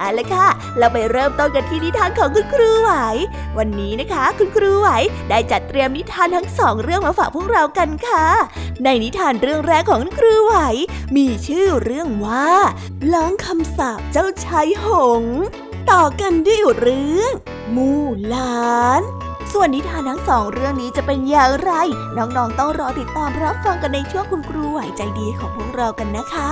เอาละค่ะ เราไปเริ่มต้นกันที่นิทานของคุณครูไหว วันนี้นะคะ คุณครูไหวได้จัดเตรียมนิทานทั้งสองเรื่องมาฝากพวกเรากันค่ะ ในนิทานเรื่องแรกของคุณครูไหว มีชื่อเรื่องว่าล้างคำสาปเจ้าชายหง ต่อกันด้วยเรื่องมูหลานส่วนนิทานทั้งสองเรื่องนี้จะเป็นอย่างไร น้องๆต้องรอติดตามรับฟังกันในช่วงคุณครูไหวใจดีของพวกเรากันนะคะ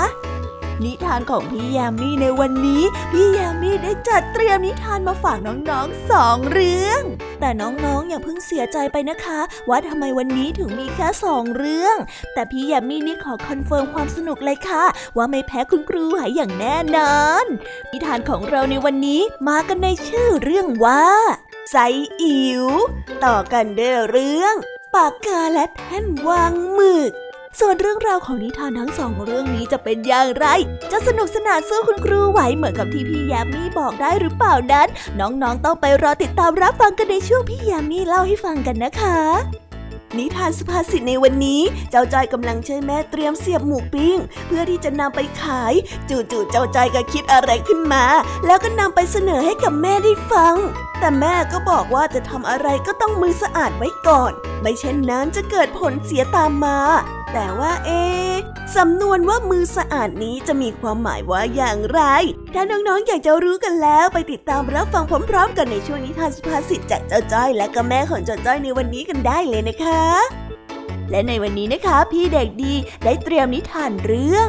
นิทานของพี่ยามีในวันนี้ พี่ยามีได้จัดเตรียมนิทานมาฝากน้องๆสองเรื่อง แต่น้องๆอย่าเพิ่งเสียใจไปนะคะ ว่าทำไมวันนี้ถึงมีแค่สองเรื่อง แต่พี่ยามีนี่ขอ confirm ความสนุกเลยค่ะ ว่าไม่แพ้คุณครูไหายอย่างแน่นอน นิทานของเราในวันนี้มากันในชื่อเรื่องว่าไซอิ๋วต่อกันด้วยเรื่อง ปากกาและแท่นวางหมึก ส่วนเรื่องราวของนิทานทั้งสองเรื่องนี้จะเป็นอย่างไร จะสนุกสนานสู้คุณครูไหวเหมือนกับที่พี่ยามีบอกได้หรือเปล่านั้น น้องๆต้องไปรอติดตามรับฟังกันในช่วงพี่ยามีเล่าให้ฟังกันนะคะ นิทานสุภาษิตในวันนี้ เจ้าจอยกำลังช่วยแม่เตรียมเสียบหมูปิ้ง เพื่อที่จะนำไปขาย จู่ๆเจ้าจอยก็คิดอะไรขึ้นมา แล้วก็นำไปเสนอให้กับแม่ได้ฟังแต่แม่ก็บอกว่าจะทำอะไรก็ต้องมือสะอาดไว้ก่อน ไม่เช่นนั้นจะเกิดผลเสียตามมา แต่ว่าเอะสำนวนว่ามือสะอาดนี้จะมีความหมายว่าอย่างไร ถ้าน้องๆ อยากจะรู้กันแล้วไปติดตามรับฟังพร้อมๆ กันในช่วงนิทานสุภาษิตจากเจ้าจ้อยและก็แม่ของเจ้าจ้อยในวันนี้กันได้เลยนะคะ และในวันนี้นะคะ พี่เด็กดีได้เตรียมนิทานเรื่อง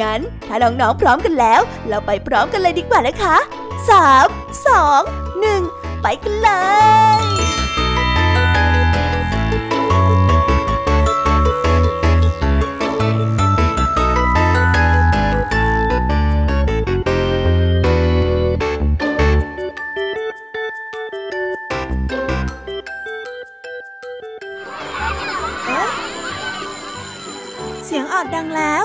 งั้นถ้าน้องๆพร้อมกันแล้ว เราไปพร้อมกันเลยดีกว่านะคะสามสองหนึ่งไปกันเลยเสียงออดดังแล้ว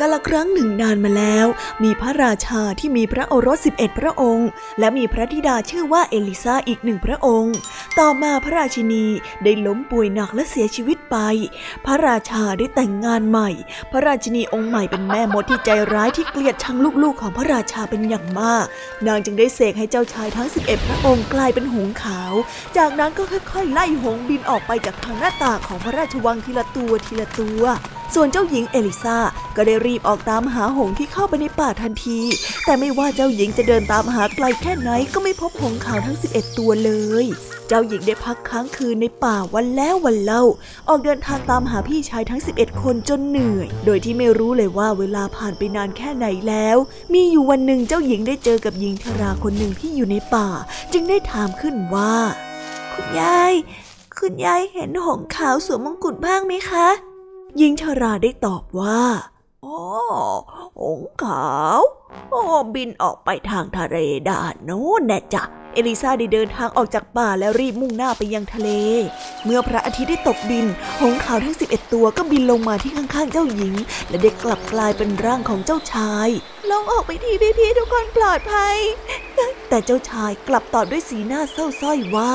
กาลครั้งหนึ่งนานมาแล้ว มีพระราชาที่มีพระโอรส 11 พระองค์ และมีพระธิดาชื่อว่าเอลิซาอีกหนึ่งพระองค์ ต่อมาพระราชินีได้ล้มป่วยหนักและเสียชีวิตไป พระราชาได้แต่งงานใหม่ พระราชินีองค์ใหม่เป็นแม่มดที่ใจร้ายที่เกลียดชังลูกๆ ของพระราชาเป็นอย่างมาก นางจึงได้เสกให้เจ้าชายทั้ง 11 พระองค์กลายเป็นหงส์ขาว จากนั้นก็ค่อยๆ ไล่หงส์บินออกไปจากทางหน้าต่างของพระราชวังทีละตัวทีละตัว ส่วนเจ้าหญิงเอลิซาก็ได้รีบออกตามหาหงส์ที่เข้าไปในป่าทันที แต่ไม่ว่าเจ้าหญิงจะเดินตามหาไกลแค่ไหนก็ไม่พบหงส์ขาวทั้ง 11 ตัวเลย เจ้าหญิงได้พักค้างคืนในป่าวันแล้ววันเล่า ออกเดินทางตามหาพี่ชายทั้ง 11 คนจนเหนื่อย โดยที่ไม่รู้เลยว่าเวลาผ่านไปนานแค่ไหนแล้ว มีอยู่วันหนึ่งเจ้าหญิงได้เจอกับหญิงชราคนหนึ่งที่อยู่ในป่า จึงได้ถามขึ้นว่า คุณยาย คุณยายเห็นหงส์ขาวสวมมงกุฎบ้างไหมคะ หญิงชาราได้ตอบว่าอ๋อหงขาวอ๋อบินออกไปทางทะเลด้านโน้นแน่จ้ะเอลิซาได้เดินทางออกจากป่าแล้วรีบมุ่งหน้าไปยังทะเล เมื่อพระอาทิตย์ได้ตกดิน หงขาวทั้ง 11 ตัวก็บินลงมาที่ข้างๆ เจ้าหญิง และได้กลับกลายเป็นร่างของเจ้าชายลองออกไปทีพี่ๆทุกคนปลอดภัย แต่เจ้าชายกลับตอบด้วยสีหน้าเศร้าส้อยว่า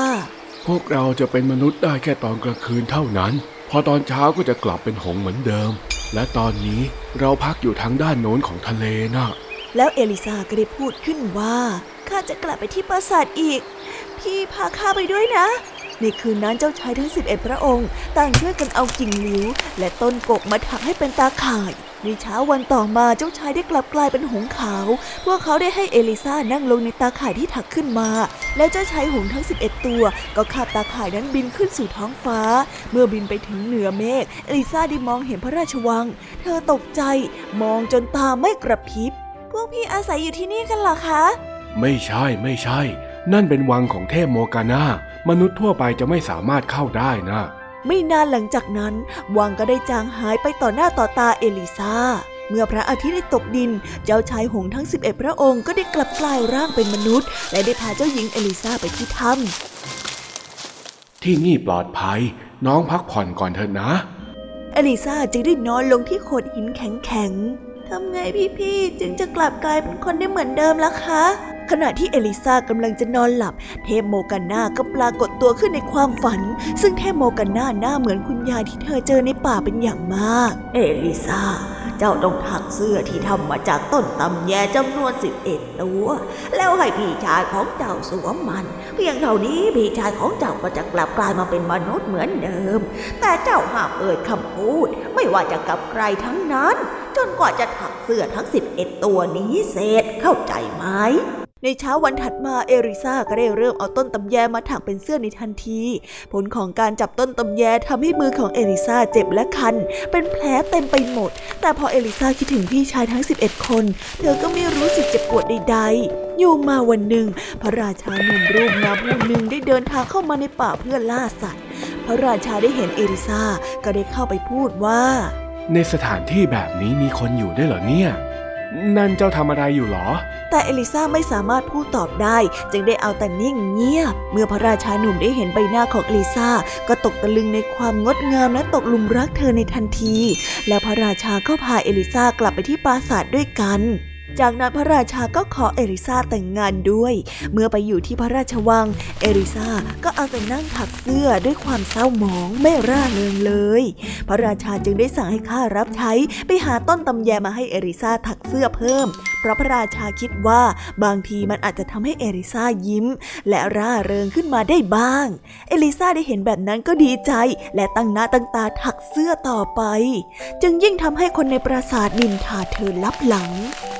พวกเราจะเป็นมนุษย์ได้แค่ตอนกลางคืนเท่านั้น พอตอนเช้าก็จะกลับเป็นหงเหมือนเดิม และตอนนี้เราพักอยู่ทางด้านโน้นของทะเลนะแล้วเอลิซาก็ได้พูดขึ้นว่าข้าจะกลับไปที่ปราสาทอีก พี่พาข้าไปด้วยนะในคืนนั้นเจ้าชายทั้ง 11 พระองค์ ต่างช่วยกันเอากิ่งหลิว และต้นกกมาถักให้เป็นตาข่ายในเช้าวันต่อมาเจ้าชายได้กลับกลายเป็นหงส์ขาว พวกเขาได้ให้เอลิซานั่งลงในตาข่ายที่ถักขึ้นมา แล้วเจ้าชายหงส์ทั้ง 11 ตัว ก็คาบตาข่ายนั้นบินขึ้นสู่ท้องฟ้า เมื่อบินไปถึงเหนือเมฆเอลิซาได้มองเห็นพระราชวัง เธอตกใจ มองจนตาไม่กระพริบ พวกพี่อาศัยอยู่ที่นี่กันเหรอคะ ไม่ใช่ไม่ใช่ นั่นเป็นวังของเทพโมกานามนุษย์ทั่วไปจะไม่สามารถเข้าได้นะ ไม่นานหลังจากนั้น วังก็ได้จางหายไปต่อหน้าต่อตาเอลิซาเมื่อพระอาทิตย์ได้ตกดิน เจ้าชายหงส์ทั้ง 11 พระองค์ก็ได้กลับกลายร่างเป็นมนุษย์ และได้พาเจ้าหญิงเอลิซาไปที่ถ้ที่นี่ปลอดภัย น้องพักผ่อนก่อนเถอะนะำเอลิซาจึงได้นอนลงที่โขดหินแข็งๆทำไงพี่ๆ จึงจะกลับกลายเป็นคนได้เหมือนเดิมล่ะคะ ขณะที่เอลิซากำลังจะนอนหลับ เทพโมกันนาก็ปรากฏตัวขึ้นในความฝัน ซึ่งเทพโมกันนาหน้าเหมือนคุณยายที่เธอเจอในป่าเป็นอย่างมาก เอลิซาเจ้าต้องถักเสื้อที่ทำมาจากต้นตำแยจำนวนสิบเอ็ดตัว แล้วให้พี่ชายของเจ้าสวมมัน เพียงเท่านี้พี่ชายของเจ้าก็จะกลับกลายมาเป็นมนุษย์เหมือนเดิม แต่เจ้าห้ามเอ่ยคำพูด ไม่ว่าจะกับใครทั้งนั้น จนกว่าจะถักเสื้อทั้ง11ตัวนี้เสร็จเข้าใจไหม ในเช้าวันถัดมาเอริซาก็ได้เริ่มเอาต้นตำแยมาถักเป็นเสื้อในทันที ผลของการจับต้นตำแยทำให้มือของเอริซาเจ็บและคัน เป็นแผลเต็มไปหมด แต่พอเอลิซาคิดถึงพี่ชายทั้ง 11 คน เธอก็ไม่รู้สึกเจ็บปวดใดๆ อยู่มาวันหนึ่ง พระราชาหนุ่มรูปงามผู้หนึ่งได้เดินทางเข้ามาในป่าเพื่อล่าสัตว์ พระราชาได้เห็นเอริซาก็ได้เข้าไปพูดว่า ในสถานที่แบบนี้มีคนอยู่ได้เหรอเนี่ย นั่นเจ้าทำอะไรอยู่หรอ แต่เอลิซาไม่สามารถพูดตอบได้ จึงได้เอาแต่นิ่งเงียบ เมื่อพระราชาหนุ่มได้เห็นใบหน้าของเอลิซาก็ตกตะลึงในความงดงามและตกหลุมรักเธอในทันที แล้วพระราชาก็พาเอลิซากลับไปที่ปราสาทด้วยกัน จากนั้นพระราชาก็ขอเอริซาแต่งงานด้วย เมื่อไปอยู่ที่พระราชวัง เอริซาก็เอาแต่นั่งถักเสื้อด้วยความเศร้าหมองไม่ร่าเริงเลย พระราชาจึงได้สั่งให้ข้ารับใช้ไปหาต้นตำแยมาให้เอริซาถักเสื้อเพิ่ม ราะพระราชาคิดว่าบางทีมันอาจจะทำให้เอริซายิ้ม และร่าเริงขึ้นมาได้บ้าง เอลิซาได้เห็นแบบนั้นก็ดีใจ และตั้งหน้าตั้งตาถักเสื้อต่อไป จึงยิ่งทำให้คนในปราสาทนินทาเธอลับหลัง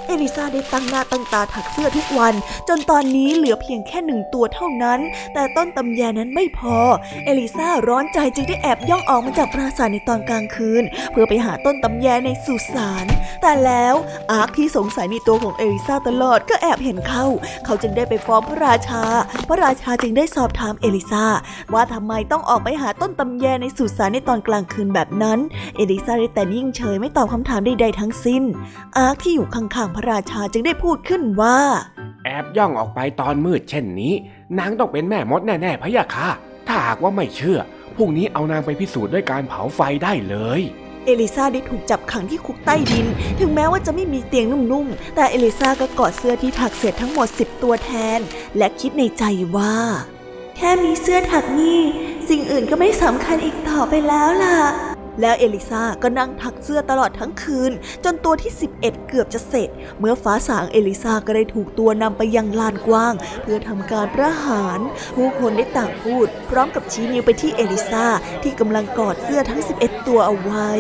เอลิซาได้ตั้งหน้าตั้งตาถักเสื้อทุกวัน จนตอนนี้เหลือเพียงแค่หนึ่งตัวเท่านั้น แต่ต้นตำแยนั้นไม่พอ เอลิซาร้อนใจจึงได้แอบย่องออกมาจากปราสาทในตอนกลางคืน เพื่อไปหาต้นตำแยในสุสานแต่แล้วอาร์คที่สงสัยในตัวของเอลิซาตลอดก็แอบเห็นเข้า เขาจึงได้ไปฟ้องพระราชา พระราชาจึงได้สอบถามเอลิซาว่าทำไมต้องออกไปหาต้นตำแยในสุสานในตอนกลางคืนแบบนั้น เอลิซาได้แต่นิ่งเฉยไม่ตอบคำถามใดๆทั้งสิ้น อาร์คที่อยู่ข้างๆพระราชาจึงได้พูดขึ้นว่า แอบย่องออกไปตอนมืดเช่นนี้ นางต้องเป็นแม่มดแน่ๆพะยะค่ะ ถ้าหากว่าไม่เชื่อพรุ่งนี้เอานางไปพิสูจน์ด้วยการเผาไฟได้เลย เอลิซาได้ถูกจับขังที่คุกใต้ดิน ถึงแม้ว่าจะไม่มีเตียงนุ่มๆ แต่เอลิซาก็กอดเสื้อที่ถักเสร็จทั้งหมด 10 ตัวแทน และคิดในใจว่า แค่มีเสื้อถักนี่ สิ่งอื่นก็ไม่สำคัญอีกต่อไปแล้วล่ะ แล้วเอลิซาก็นั่งถักเสื้อตลอดทั้งคืน จนตัวที่ 11 เกือบจะเสร็จ เมื่อฟ้าสางเอลิซาก็ได้ถูกตัวนำไปยังลานกว้าง เพื่อทำการประหาร ผู้คนได้ต่างพูด พร้อมกับชี้นิ้วไปที่เอลิซาที่กำลังกอดเสื้อทั้ง 11 ตัวเอาไว้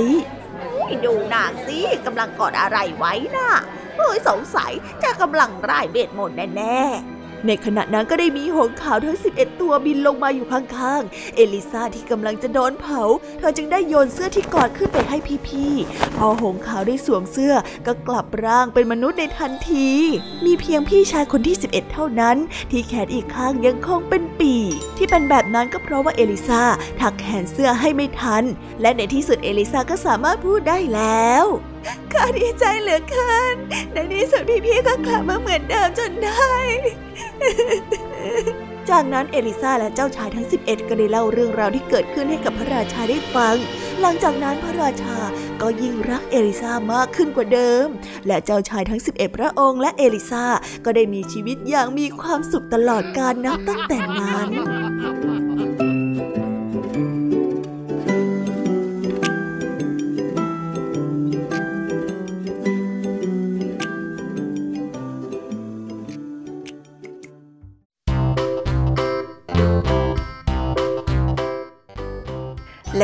ดูนางสิกำลังกอดอะไรไว้น่ะเฮ้ยสงสัยจะกำลังร่ายเวทมนต์แน่ๆ ในขณะนั้นก็ได้มีหงส์ขาวทั้ง 11 ตัวบินลงมาอยู่ข้างๆ เอลิซาที่กำลังจะโดนเผา เธอจึงได้โยนเสื้อที่กอดขึ้นไปให้พี่ๆ พอหงส์ขาวได้สวมเสื้อก็กลับร่างเป็นมนุษย์ในทันที มีเพียงพี่ชายคนที่ 11 เท่านั้น ที่แขนอีกข้างยังคงเป็นปีกที่เป็นแบบนั้นก็เพราะว่าเอลิซาถักแขนเสื้อให้ไม่ทัน และในที่สุดเอลิซาก็สามารถพูดได้แล้ว ข้าดีใจเหลือเกินในที่สุดพี่ๆก็กลับมาเหมือนเดิมจนได้ จากนั้นเอลิซาและเจ้าชายทั้ง 11 ก็ได้เล่าเรื่องราวที่เกิดขึ้นให้กับพระราชาได้ฟัง หลังจากนั้นพระราชาก็ยิ่งรักเอลิซามากขึ้นกว่าเดิม และเจ้าชายทั้ง 11 พระองค์และเอลิซาก็ได้มีชีวิตอย่างมีความสุขตลอดกาลนับตั้งแต่นั้น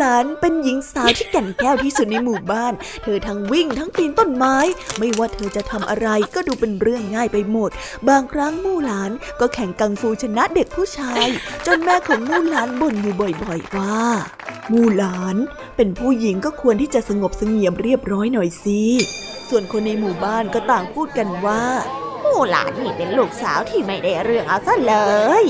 หลานเป็นหญิงสาวที่แก่นแก้วที่สุดในหมู่บ้าน เธอทั้งวิ่งทั้งปีนต้นไม้ ไม่ว่าเธอจะทำอะไรก็ดูเป็นเรื่องง่ายไปหมด บางครั้งมู่หลานก็แข่งกังฟูชนะเด็กผู้ชาย จนแม่ของมู่หลานบ่นอยู่บ่อยๆว่า มู่หลานเป็นผู้หญิงก็ควรที่จะสงบเสงี่ยมเรียบร้อยหน่อยสิส่วนคนในหมู่บ้านก็ต่างพูดกันว่าผู้หลานนี่เป็นลูกสาวที่ไม่ได้เรื่องเอาซะเลย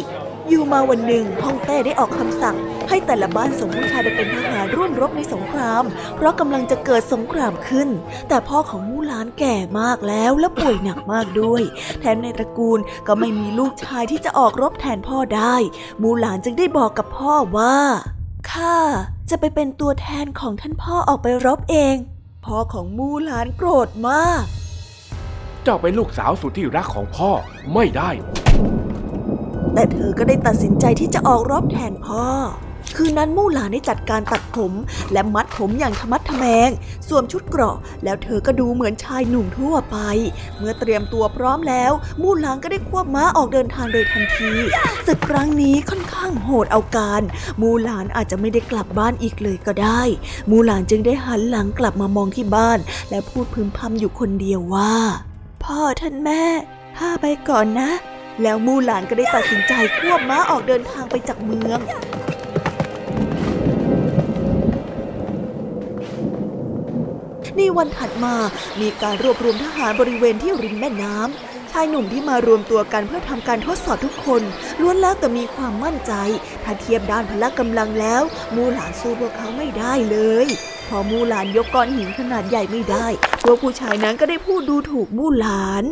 อยู่มาวันหนึ่งฮ่องเต้ได้ออกคำสั่ง ให้แต่ละบ้านส่งผู้ชายไปเป็นทหารร่วมรบในสงคราม เพราะกำลังจะเกิดสงครามขึ้น แต่พ่อของมู่หลานแก่มากแล้วและป่วยหนักมากด้วย แถมในตระกูลก็ไม่มีลูกชายที่จะออกรบแทนพ่อได้ มู่หลานจึงได้บอกกับพ่อว่าข้าจะไปเป็นตัวแทนของท่านพ่อออกไปรบเอง พ่อของมู่หลานโกรธมาก เจ้าเป็นลูกสาวสุดที่รักของพ่อไม่ได้แต่เธอก็ได้ตัดสินใจที่จะออกรบแทนพ่อ คืนนั้นมู่หลานได้จัดการตัดผมและมัดผมอย่างทะมัดทะแมง สวมชุดเกราะ แล้วเธอก็ดูเหมือนชายหนุ่มทั่วไป เมื่อเตรียมตัวพร้อมแล้ว มู่หลานก็ได้ควบม้าออกเดินทางโดยทันทีศึกครั้งนี้ค่อนข้างโหดเอาการ มู่หลานอาจจะไม่ได้กลับบ้านอีกเลยก็ได้ มู่หลานจึงได้หันหลังกลับมามองที่บ้าน และพูดพึมพำอยู่คนเดียวว่า พ่อท่านแม่ข้าไปก่อนนะ แล้วมู่หลานก็ได้ตัดสินใจควบม้าออกเดินทางไปจากเมือง ในวันถัดมามีการรวบรวมทหารบริเวณที่ริมแม่น้ำชายหนุ่มที่มารวมตัวกันเพื่อทำการทดสอบทุกคนล้วนแล้วแต่มีความมั่นใจ ถ้าเทียบด้านพละกำลังแล้ว มูหลานสู้พวกเขาไม่ได้เลยพอมูหลานยกก้อนหินขนาดใหญ่ไม่ได้ พวกผู้ชายนั้นก็ได้พูดดูถูกมูหลาน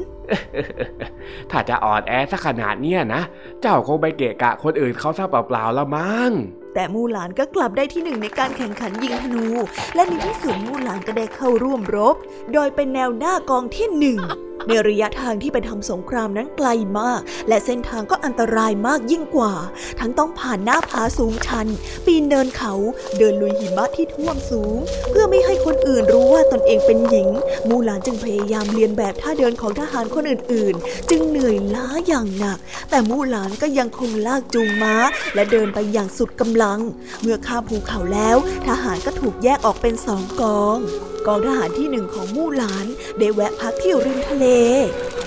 ถ้าจะอ่อนแอสักขนาดเนี้ยนะ เจ้าคงไปเกะกะคนอื่นเขาซะเปล่าๆและมั้ง แต่มูหลานก็กลับได้ที่หนึ่งในการแข่งขันยิงธนู และในที่สุดมูหลานก็ได้เข้าร่วมรบ โดยเป็นแนวหน้ากองที่หนึ่ง ในระยะทางที่ไปทำสงครามนั้นไกลมาก และเส้นทางก็อันตรายมากยิ่งกว่า ทั้งต้องผ่านหน้าผาสูงชัน ปีนเดินเขาเดินลุยหิมะที่ท่วมสูง เพื่อไม่ให้คนอื่นรู้ว่าตนเองเป็นหญิง มูหลานจึงพยายามเรียนแบบท่าเดินของทหารคนอื่นๆ จึงเหนื่อยล้าอย่างหนัก แต่มูหลานก็ยังคงลากจูงม้า และเดินไปอย่างสุดกำลัง เมื่อข้ามภูเขาแล้ว ทหารก็ถูกแยกออกเป็นสองกอง กองทหารที่หนึ่งของมู่หลานได้แวะพักที่ริมทะเล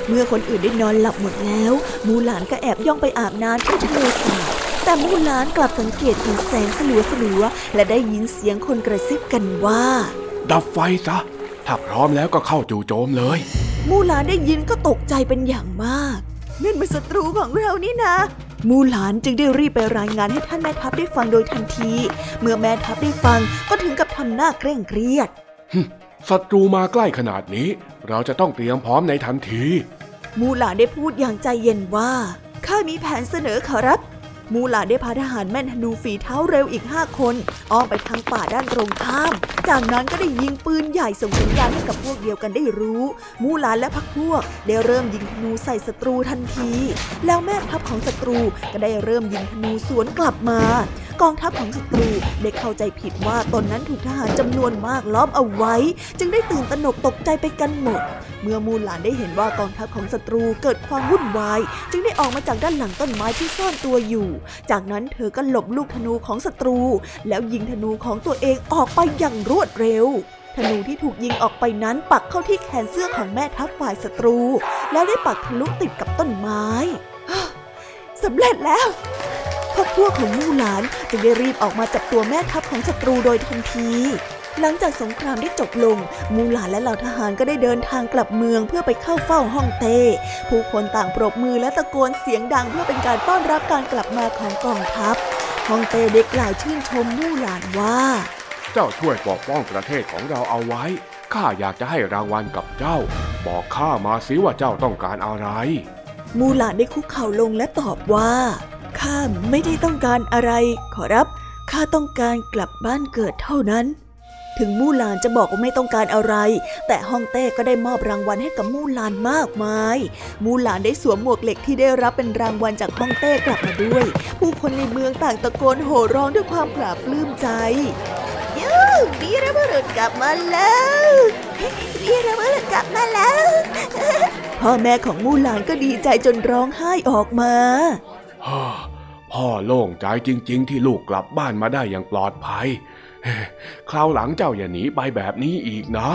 เมื่อคนอื่นได้นอนหลับหมดแล้ว มู่หลานก็แอบย่องไปอาบน้ำที่ทะเลสาบแต่มู่หลานกลับสังเกตเห็นแสงสลัวสลัวและได้ยินเสียงคนกระซิบกันว่า ดับไฟซะถ้าพร้อมแล้วก็เข้าจู่โจมเลย มู่หลานได้ยินก็ตกใจเป็นอย่างมากนั่นเป็นศัตรูของเรานี่นะ มูหลานจึงได้รีบไปรายงานให้ท่านแม่ทัพได้ฟังโดยทันที เมื่อแม่ทัพได้ฟังก็ถึงกับทำหน้าเคร่งเครียด ศัตรูมาใกล้ขนาดนี้ เราจะต้องเตรียมพร้อมในทันที มูหลานได้พูดอย่างใจเย็นว่า ข้ามีแผนเสนอขอรับ มูหลาได้พาทหารแม่นธนูฝีเท้าเร็วอีกห้าคน อ้อมไปทางป่าด้านตรงข้าม จากนั้นก็ได้ยิงปืนใหญ่ส่งสัญญาณให้กับพวกเดียวกันได้รู้ มูหลาและพักพวกได้เริ่มยิงธนูใส่ศัตรูทันที แล้วแม่ทัพของศัตรูก็ได้เริ่มยิงธนูสวนกลับมากองทัพของศัตรูได้เข้าใจผิดว่าตนนั้นถูกทหารจำนวนมากล้อมเอาไว้ จึงได้ตื่นตระหนกตกใจไปกันหมดเมื่อมูลหลานได้เห็นว่ากองทัพของศัตรูเกิดความวุ่นวาย จึงได้ออกมาจากด้านหลังต้นไม้ที่ซ่อนตัวอยู่ จากนั้นเธอก็หลบลูกธนูของศัตรู แล้วยิงธนูของตัวเองออกไปอย่างรวดเร็วธนูที่ถูกยิงออกไปนั้นปักเข้าที่แขนเสื้อของแม่ทัพฝ่ายศัตรู แล้วได้ปักทะลุติดกับต้นไม้สำเร็จแล้วพวกพวกของมู่หลานจึงได้รีบออกมาจับตัวแม่ทัพของศัตรูโดยทันที หลังจากสงครามได้จบลง มูหลานและเหล่าทหารก็ได้เดินทางกลับเมืองเพื่อไปเข้าเฝ้าฮ่องเต้ ผู้คนต่างปรบมือและตะโกนเสียงดังเพื่อเป็นการต้อนรับการกลับมาของกองทัพฮ่องเต้เด็กกล่าวชื่นชมมู่หลานว่า เจ้าช่วยปกป้องประเทศของเราเอาไว้ ข้าอยากจะให้รางวัลกับเจ้า บอกข้ามาสิว่าเจ้าต้องการอะไร มูหลานได้คุกเข่าลงและตอบว่าข้าไม่ได้ต้องการอะไร ขอรับข้าต้องการกลับบ้านเกิดเท่านั้น ถึงมู่หลานจะบอกว่าไม่ต้องการอะไร แต่ฮ่องเต้ก็ได้มอบรางวัลให้กับมู่หลานมากมาย มู่หลานได้สวมหมวกเหล็กที่ได้รับเป็นรางวัลจากฮ่องเต้กลับมาด้วย ผู้คนในเมืองต่างตะโกนโห่ร้องด้วยความปลาบปลื้มใจยูวีรบุรุษกลับมาแล้ววีรบุรุษกลับมาแล้ว พ่อแม่ของมู่หลานก็ดีใจจนร้องไห้ออกมาพ่อโล่งใจจริง ๆ ที่ลูกกลับบ้านมาได้อย่างปลอดภัย คราวหลังเจ้าอย่าหนีไปแบบนี้อีกนะ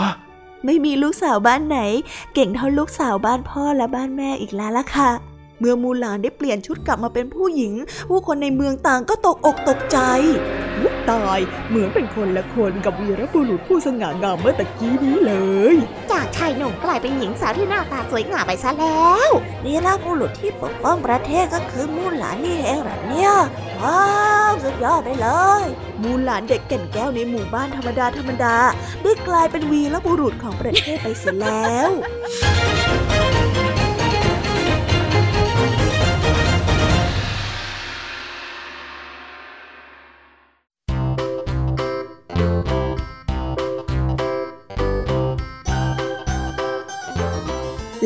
ไม่มีลูกสาวบ้านไหน เก่งเท่าลูกสาวบ้านพ่อและบ้านแม่อีกแล้วล่ะค่ะ เมื่อมูหลานได้เปลี่ยนชุดกลับมาเป็นผู้หญิง ผู้คนในเมืองต่างก็ตกอกตกใจ ตาย เหมือนเป็นคนละคนกับวีรบุรุษผู้สง่างามเมื่อตะกี้นี้เลย จากชายหนุ่มกลายเป็นหญิงสาวที่หน้าตาสวยงามไปซะแล้ววีรบุรุษที่ปกป้องประเทศก็คือมูหลานนี่เองหรอเนี่ยว้าวสุดยอดไปเลย มูหลานเด็กแก่นแก้วในหมู่บ้านธรรมดาธรรมดาได้กลายเป็นวีรบุรุษของประเทศไปเสียแล้ว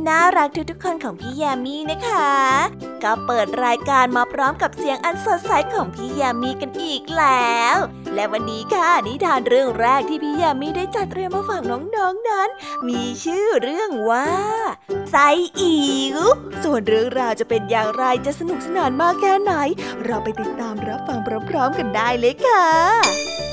ที่น่ารักทุกๆคนของพี่แยมมี่นะคะ ก็เปิดรายการมาพร้อมกับเสียงอันสดใสของพี่แยมมี่กันอีกแล้ว และวันนี้ค่ะนิทานเรื่องแรกที่พี่แยมมี่ได้จัดเตรียมมาฝากน้องๆนนั้น มีชื่อเรื่องว่าไซอิ๋วส่วนเรื่องราวจะเป็นอย่างไรจะสนุกสนานมากแค่ไหน เราไปติดตามรับฟังพร้อมๆกันได้เลยค่ะ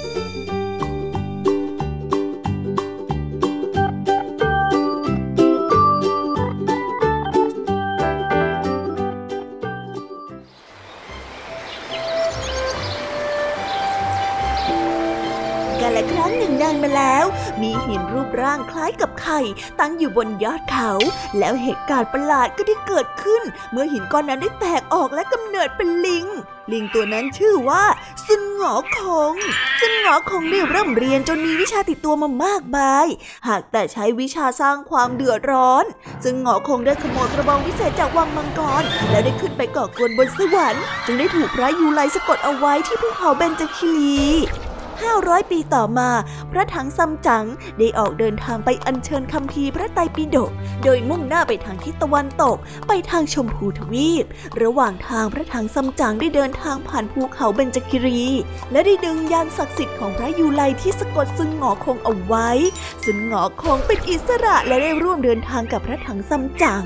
มาแล้ว มีหินรูปร่างคล้ายกับไข่ตั้งอยู่บนยอดเขา แล้วเหตุการณ์ประหลาดก็ได้เกิดขึ้น เมื่อหินก้อนนั้นได้แตกออกและกำเนิดเป็นลิง ลิงตัวนั้นชื่อว่าซึนหงอคงซึนหงอคงได้เริ่มเรียนจนมีวิชาติดตัวมามากมาย หากแต่ใช้วิชาสร้างความเดือดร้อน ซึ่งหงอคงได้ขโมยกระบองวิเศษจากวังมังกรแล้วได้ขึ้นไปก่อกวนบนสวรรค์ จึงได้ถูกพระยูไลสะกดเอาไว้ที่ภูเขาเบญจคิรี 500 ปีต่อมา พระถังซัมจั๋งได้ออกเดินทางไปอัญเชิญคำพีพระไตรปิฎกโดยมุ่งหน้าไปทางทิศตะวันตก ไปทางชมพูทวีป ระหว่างทางพระถังซัมจั๋งได้เดินทางผ่านภูเขาเบญจกิรี และได้ดึงยานศักดิ์สิทธิ์ของพระยูไลที่สะกดซึนหงอคงเอาไว้ ซึนหงอคงเป็นอิสระและได้ร่วมเดินทางกับพระถังซัมจั๋ง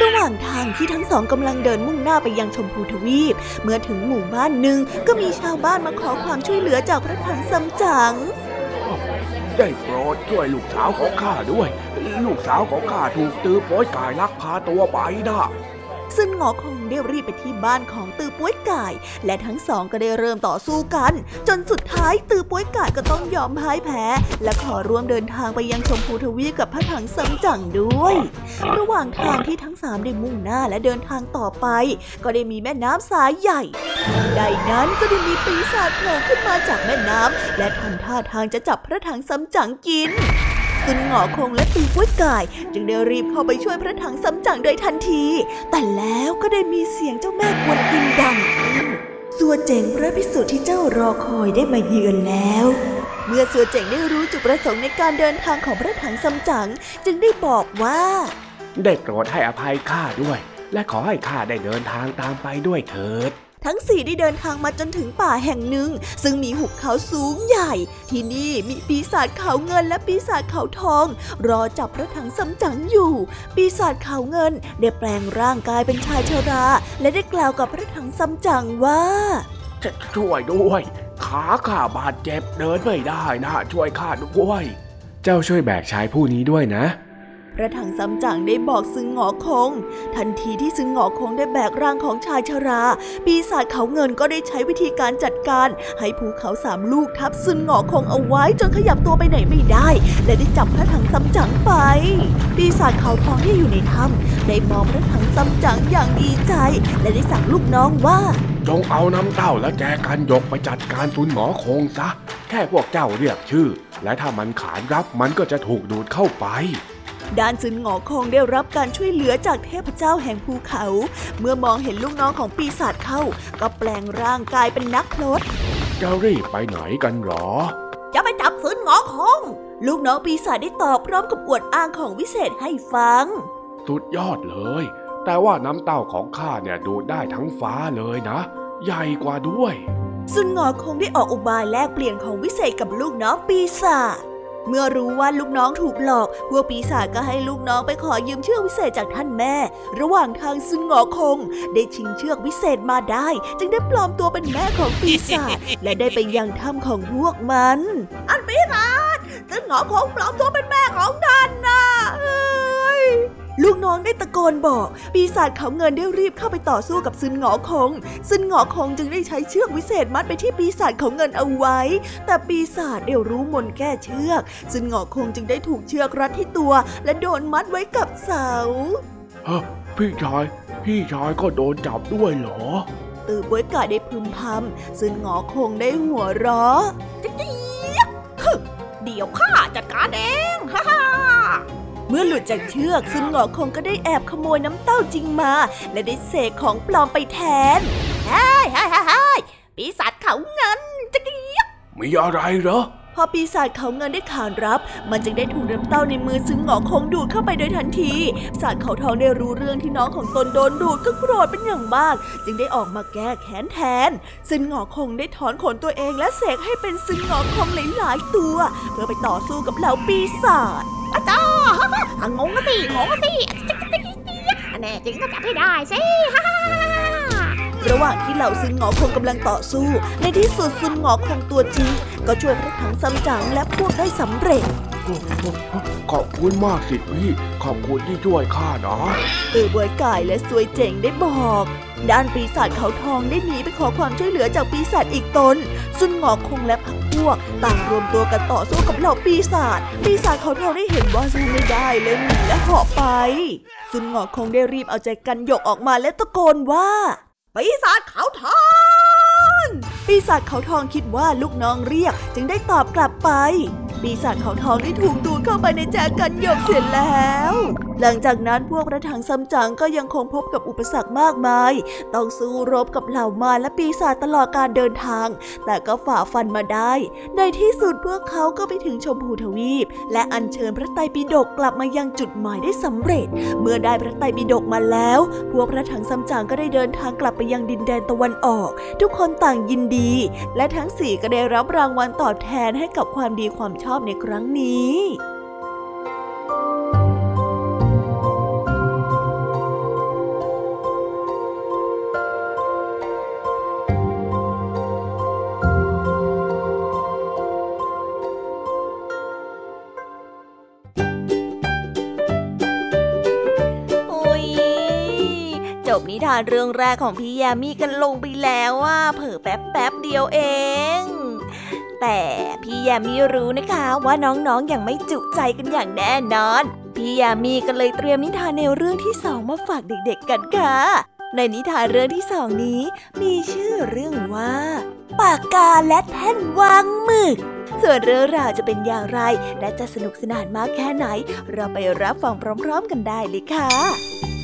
ระหว่างทางที่ทั้งสองกำลังเดินมุ่งหน้าไปยังชมพูทวีป เมื่อถึงหมู่บ้านหนึ่งก็มีชาวบ้านมาขอความช่วยเหลือจากพระถังซัมจัง ได้โปรดช่วยลูกสาวของข้าด้วย ลูกสาวของข้าถูกตือโป้ยกายลักพาตัวไปนะ ซึนหงอคงได้รีบไปที่บ้านของตือป้วยไกายและทั้งสองก็ได้เริ่มต่อสู้กัน จนสุดท้ายตือป้วยไกายก็ต้องยอมพ่ายแพ้ และขอร่วมเดินทางไปยังชมพูทวีกับพระถังซัมจั๋งด้วย ระหว่างทางที่ทั้งสามได้มุ่งหน้าและเดินทางต่อไป ก็ได้มีแม่น้ำสายใหญ่ใดนั้นก็ได้มีปีศาจโผล่ขึ้นมาจากแม่น้ำและทำท่าทางจะจับพระถังซัมจั๋งกิน ซึนหงอคงและตีกุ้ยกายจึงได้รีบเข้าไปช่วยพระถังซัมจั๋งโดยทันที แต่แล้วก็ได้มีเสียงเจ้าแม่กวนอินดังขึ้นสัวเจ๋งพระพิสุทธิ์ที่เจ้ารอคอยได้มาเยือนแล้ว เมื่อสัวเจ๋งได้รู้จุดประสงค์ในการเดินทางของพระถังซัมจั๋งจึงได้บอกว่า ได้โปรดให้อภัยข้าด้วย และขอให้ข้าได้เดินทางตามไปด้วยเถิด ทั้งสี่ได้เดินทางมาจนถึงป่าแห่งหนึ่ง ซึ่งมีหุบเขาสูงใหญ่ ที่นี่มีปีศาจเขาเงินและปีศาจเขาทอง รอจับพระถังซัมจั๋งอยู่ ปีศาจเขาเงินได้แปลงร่างกายเป็นชายชรา และได้กล่าวกับพระถังซัมจั๋งว่าช่วยด้วยขาข้าบาดเจ็บเดินไม่ได้นะช่วยข้าด้วย เจ้าช่วยแบกชายผู้นี้ด้วยนะ พระถังซัมจั๋งได้บอกซึงหงอคง ทันทีที่ซึงหงอคงได้แบกร่างของชายชรา ปีศาจเขาเงินก็ได้ใช้วิธีการจัดการ ให้ภูเขาสามลูกทับซึงหงอคงเอาไว้จนขยับตัวไปไหนไม่ได้ และได้จับพระถังซัมจั๋งไป ปีศาจเขาทองที่อยู่ในถ้ำได้มองพระถังซัมจั๋งอย่างดีใจ และได้สั่งลูกน้องว่าจงเอาน้ำเต้าและแจกันยกไปจัดการซุนหงอคงซะ แค่พวกเจ้าเรียกชื่อ และถ้ามันขานรับมันก็จะถูกดูดเข้าไป ด้านซึนหงอคงได้รับการช่วยเหลือจากเทพเจ้าแห่งภูเขา เมื่อมองเห็นลูกน้องของปีศาจเข้า ก็แปลงร่างกายเป็นนักพลดจะรีบไปไหนกันหรอ จะไปจับซึนหงอคง ลูกน้องปีศาจได้ตอบพร้อมกับอวดอ้างของวิเศษให้ฟัง สุดยอดเลย แต่ว่าน้ำเต้าของข้าเนี่ยดูดได้ทั้งฟ้าเลยนะ ใหญ่กว่าด้วยซุนหงอคงได้ออกอุบายแลกเปลี่ยนของวิเศษกับลูกน้องปีศาจ เมื่อรู้ว่าลูกน้องถูกหลอก พวกปีศาจก็ให้ลูกน้องไปขอยืมเชือกวิเศษจากท่านแม่ ระหว่างทางซึ่งหงอคง ได้ชิงเชือกวิเศษมาได้ จึงได้ปลอมตัวเป็นแม่ของปีศาจและได้ไปยังถ้ำของพวกมัน อันปีศาจซึ่งหงอคงปลอมตัวเป็นแม่ของท่านนะเอ้ย ลูกน้องได้ตะโกนบอก ปีศาจเขาเงินได้รีบเข้าไปต่อสู้กับซึนหงอคง ซึนหงอคงจึงได้ใช้เชือกวิเศษมัดไปที่ปีศาจเขาเงินเอาไว้ แต่ปีศาจได้รู้มนต์แก้เชือก ซึนหงอคงจึงได้ถูกเชือกรัดที่ตัว และโดนมัดไว้กับเสาฮะพี่ชาย พี่ชายก็โดนจับด้วยเหรอ ตือบวยกาได้พึมพำซึนหงอคงได้หัวเราะเดี๋ยวข้าจัดการเอง ฮ่าฮ่า เมื่อหลุดจากเชือกซึนหงอคงก็ได้แอบขโมยน้ำเต้าจริงมา และได้เสกของปลอมไปแทนเฮ้ยเฮ้ยเฮ้ยเฮ้ยปีศาจเขาเงินจะกี้มีอะไรเหรอพอปีศาจเขาเงินได้ขานรับ มันจึงได้ถูกน้ำเต้าในมือซึ่งหงอคงดูดเข้าไปโดยทันทีศาจเขาทองได้รู้เรื่องที่น้องของตนโดนดูดก็โกรธเป็นอย่างมาก จึงได้ออกมาแก้แค้นแทน ซึ่งหงอคงได้ถอนขนตัวเองและเสกให้เป็นซึ่งหงอคงหลายๆตัว เพื่อไปต่อสู้กับเหล่าปีศาจ อาจารย์อะงงก็สิงงก็สิอันแน่จริงก็จับให้ได้สิฮ่าฮ่าฮ่าระหว่างที่เหล่าซึนหงอคงกำลังต่อสู้ ในที่สุดซึนหงอคงตัวจริง ก็ช่วยพระถังซัมจั๋งและพวกได้สำเร็จโอ้โอ้โอ้ขอบคุณมากสิพี่ ขอบคุณที่ช่วยข้านะตือบวยก่ายและซวยเจ๋งได้บอก ด้านปีศาจเขาทองได้หนีไปขอความช่วยเหลือจากปีศาจอีกตน ซุนหงอคงและพักพวก ต่างรวมตัวกันต่อสู้กับเหล่าปีศาจ ปีศาจเขาทองได้เห็นว่าสู้ไม่ได้เลยหนีและเหาะไปซุนหงอคงได้รีบเอาใจกันหยกออกมาและตะโกนว่าปีศาจเขาทองปีศาจเขาทองคิดว่าลูกน้องเรียกจึงได้ตอบกลับไป ปีศาจเขาทองได้ถูกดูดเข้าไปในแจกันหยกเสร็จแล้ว หลังจากนั้นพวกพระถังซัมจั๋งก็ยังคงพบกับอุปสรรคมากมาย ต้องสู้รบกับเหล่ามารและปีศาจตลอดการเดินทาง แต่ก็ฝ่าฟันมาได้ ในที่สุดพวกเขาก็ไปถึงชมพูทวีป และอัญเชิญพระไตรปิฎกกลับมายังจุดหมายได้สำเร็จ เมื่อได้พระไตรปิฎกมาแล้ว พวกพระถังซัมจั๋งก็ได้เดินทางกลับไปยังดินแดนตะวันออก ทุกคนต่างยินดี และทั้งสี่ก็ได้รับรางวัลตอบแทนให้กับความดีความชอบในครั้งนี้โอ้ยจบนิทานเรื่องแรกของพี่ยามีกันลงไปแล้วว่าเผอแป๊บแป๊บเดียวเอง แต่พี่ยามีรู้นะคะว่าน้องๆออย่างไม่จุใจกันอย่างแน่นอน พี่ยามีก็เลยเตรียมนิทานแนวเรื่องที่สองมาฝากเด็กๆกันค่ะ ในนิทานเรื่องที่สองนี้ มีชื่อเรื่องว่า ปากกาและแท่นวางหมึกส่วนเรื่องราวจะเป็นอย่างไร และจะสนุกสนานมากแค่ไหน เราไปรับฟังพร้อม ๆ กันได้เลยค่ะ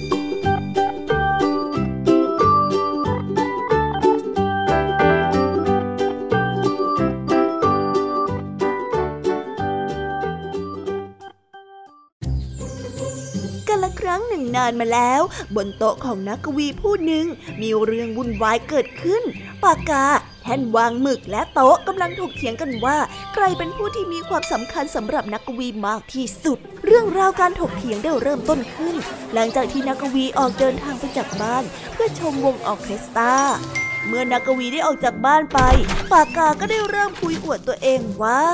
นึ่นานมาแล้ว บนโต๊ะของนักกวีผู้หนึ่ง มีเรื่องวุ่นวายเกิดขึ้น ปากกาแท่นวางหมึกและโต๊ะกำลังถกเถียงกันว่า ใครเป็นผู้ที่มีความสำคัญสำหรับนักกวีมากที่สุด เรื่องราวการถกเถียงได้เริ่มต้นขึ้น หลังจากที่นักกวีออกเดินทางไปจากบ้าน เพื่อชมวงออเคสตราเมื่อนักกวีได้ออกจากบ้านไป ปากกาก็ได้เริ่มคุยอวดตัวเองว่า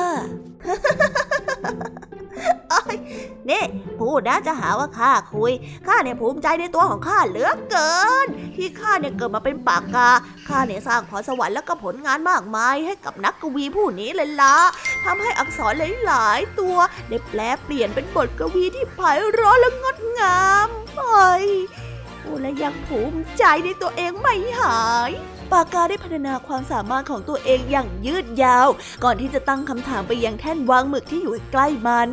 นี่พูดนะจะหาว่าข้าคุย ข้าเนี่ยภูมิใจในตัวของข้าเหลือเกิน ที่ข้าเนี่ยเกิดมาเป็นปากกา ข้าเนี่ยสร้างพรสวรรค์แล้วก็ผลงานมากมาย ให้กับนักกวีผู้นี้เลยละทำให้อักษรหลายๆตัวได้แปลเปลี่ยนเป็นบทกวีที่ไพเราะและงดงามเฮ้ยและยังภูมิใจในตัวเองไม่หาย ปากกาได้พัฒนาความสามารถของตัวเองอย่างยืดยาว ก่อนที่จะตั้งคำถามไปยังแท่นวางหมึกที่อยู่ใกล้มัน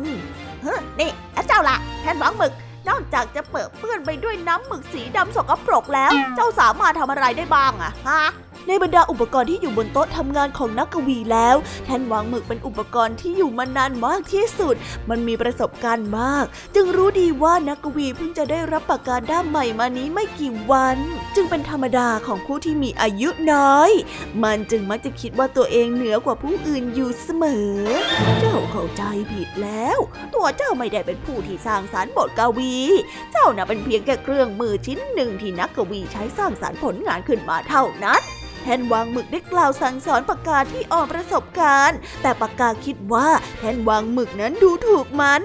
เฮ้นี่แล้วเจ้าละแท่นวางหมึกนอกจากจะเปิดเปื้อนไปด้วยน้ำหมึกสีดำสกปรกแล้ว เจ้าสามารถทำอะไรได้บ้างอะฮะ ในบรรดาอุปกรณ์ที่อยู่บนโต๊ะทำงานของนักกวีแล้ว แท่นวางหมึกเป็นอุปกรณ์ที่อยู่มานานมากที่สุด มันมีประสบการณ์มาก จึงรู้ดีว่านักกวีเพิ่งจะได้รับปากกาด้ามใหม่มานี้ไม่กี่วัน จึงเป็นธรรมดาของผู้ที่มีอายุน้อย มันจึงมักจะคิดว่าตัวเองเหนือกว่าผู้อื่นอยู่เสมอ เจ้าเข้าใจผิดแล้ว ตัวเจ้าไม่ได้เป็นผู้ที่สร้างสารรค์บทกวี เจ้าน่ะเป็นเพียงแค่เครื่องมือชิ้นหนึ่งที่นักกวีใช้สร้างสารรค์ผลงานขึ้นมาเท่านั้น แทนวางหมึกได้กล่าวสั่งสอนปากกาที่อ่อนประสบการณ์ แต่ปากกาคิดว่าแทนวางหมึกนั้นดูถูกมัน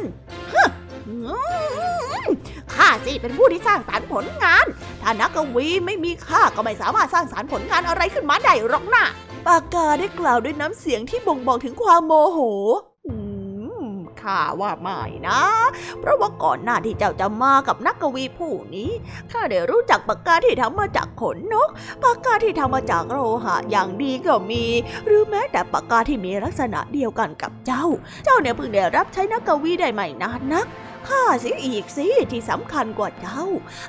ข้าสิเป็นผู้ที่สร้างสารรค์ผลงาน ถ้านักกวีไม่มีข้าก็ไม่สามารถสร้างสารรค์ผลงานอะไรขึ้นมาได้หรอกนะปากกาได้กล่าวด้วยน้ำเสียงที่บ่งบอกถึงความโมโห ข้าว่าไม่นะ เพราะว่าก่อนหน้าที่เจ้าจะมากับนักกวีผู้นี้ ข้าได้รู้จักปากกาที่ทำมาจากขนนก ปากกาที่ทำมาจากโลหะอย่างดีก็มี หรือแม้แต่ปากกาที่มีลักษณะเดียวกันกับเจ้า เจ้าเนี่ยเพิ่งได้รับใช้นักกวีได้ไม่นานนัก ข้าสิอีกสิที่สำคัญกว่าเจ้า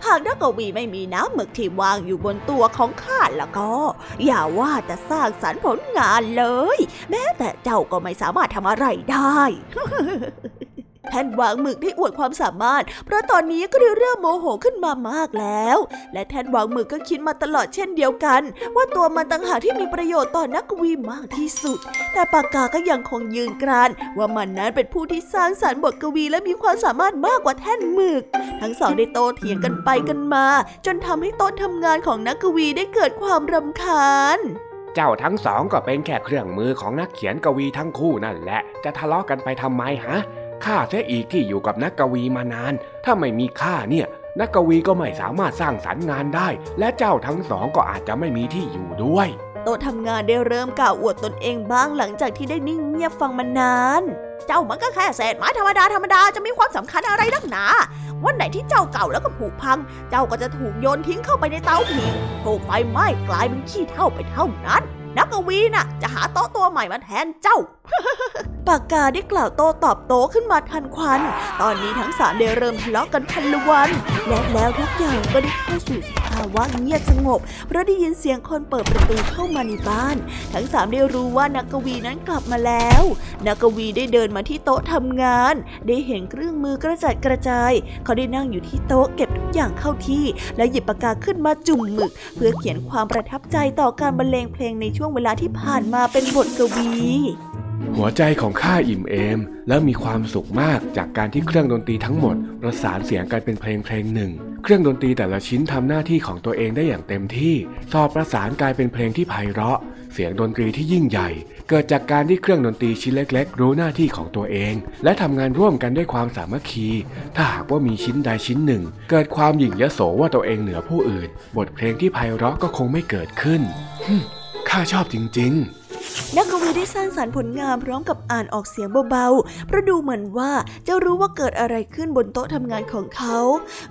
หากนักกวีไม่มีน้ำหมึกที่วางอยู่บนตัวของข้าแล้วก็ อย่าว่าแต่สร้างสรรค์ผลงานเลย แม้แต่เจ้าก็ไม่สามารถทำอะไรได้ แท่นวางหมึกได้อวดความสามารถ เพราะตอนนี้ก็ได้เริ่มโมโหขึ้นมามากแล้ว และแท่นวางหมึกก็คิดมาตลอดเช่นเดียวกัน ว่าตัวมันต่างหากที่มีประโยชน์ต่อนักกวีมากที่สุด แต่ปากกาก็ยังคงยืนกรานว่ามันนั้นเป็นผู้ที่สร้างสารรค์บทกวีและมีความสามารถมากกว่าแท่นหมึก ทั้งสองได้โตเถียงกันไปกันมา จนทำให้โต๊ะทำงานของนักกวีได้เกิดความรำคาญเจ้าทั้งสองก็เป็นแค่เครื่องมือของนักเขียนกวีทั้งคู่นั่นแหละ จะทะเลาะกันไปทำไมฮะ ข้าเสียอีกที่อยู่กับนักกวีมานาน ถ้าไม่มีข้าเนี่ย นักกวีก็ไม่สามารถสร้างสรรค์งานได้ และเจ้าทั้งสองก็อาจจะไม่มีที่อยู่ด้วย โต๊ะทำงานได้เริ่มกล่าวอวดตนเองบ้างหลังจากที่ได้นิ่งเงียบฟังมานาน เจ้ามันก็แค่เศษไม้ธรรมดาธรรมดาจะมีความสำคัญอะไรนักหนา วันไหนที่เจ้าเก่าแล้วก็ผุพัง เจ้าก็จะถูกโยนทิ้งเข้าไปในเตาผิงถูกไฟไหม้กลายเป็นขี้เท่าไปเท่านั้น นักกวีน่ะ จะหาโต๊ะตัวใหม่มาแทนเจ้า ปากกาได้กล่าวโต้ตอบโต้ขึ้นมาทันควัน ตอนนี้ทั้งสามได้เริ่มทะเลาะกันพันละวัน และแล้วทุกอย่างก็ได้เข้าสู่สภาวะเงียบสงบ เพราะได้ยินเสียงคนเปิดประตูเข้ามาในบ้าน ทั้งสามได้รู้ว่านักกวีนั้นกลับมาแล้ว นักกวีได้เดินมาที่โต๊ะทำงาน ได้เห็นเครื่องมือกระจัดกระจาย เขาได้นั่งอยู่ที่โต๊ะเก็บทุกอย่างเข้าที่ และหยิบปากกาขึ้นมาจุ่มหมึก เพื่อเขียนความประทับใจต่อการบรรเลงเพลงในช่วงเวลาที่ผ่านมาเป็นบทกวี หัวใจของข้าอิ่มเอม และมีความสุขมากจากการที่เครื่องดนตรีทั้งหมด ประสานเสียงกันเป็นเพลงเพลงหนึ่ง เครื่องดนตรีแต่ละชิ้นทำหน้าที่ของตัวเองได้อย่างเต็มที่ สอบประสานกลายเป็นเพลงที่ไพเราะ เสียงดนตรีที่ยิ่งใหญ่ เกิดจากการที่เครื่องดนตรีชิ้นเล็ก ๆ รู้หน้าที่ของตัวเอง และทำงานร่วมกันด้วยความสามัคคี ถ้าหากว่ามีชิ้นใดชิ้นหนึ่ง เกิดความหยิ่งยโสว่าตัวเองเหนือผู้อื่น บทเพลงที่ไพเราะก็คงไม่เกิดขึ้น ข้าชอบจริง ๆ นักกวีได้สร้างสารรค์ผลงานพร้อมกับอ่านออกเสียงเบาๆ เพราะดูเหมือนว่าจะรู้ว่าเกิดอะไรขึ้นบนโต๊ะทำงานของเขา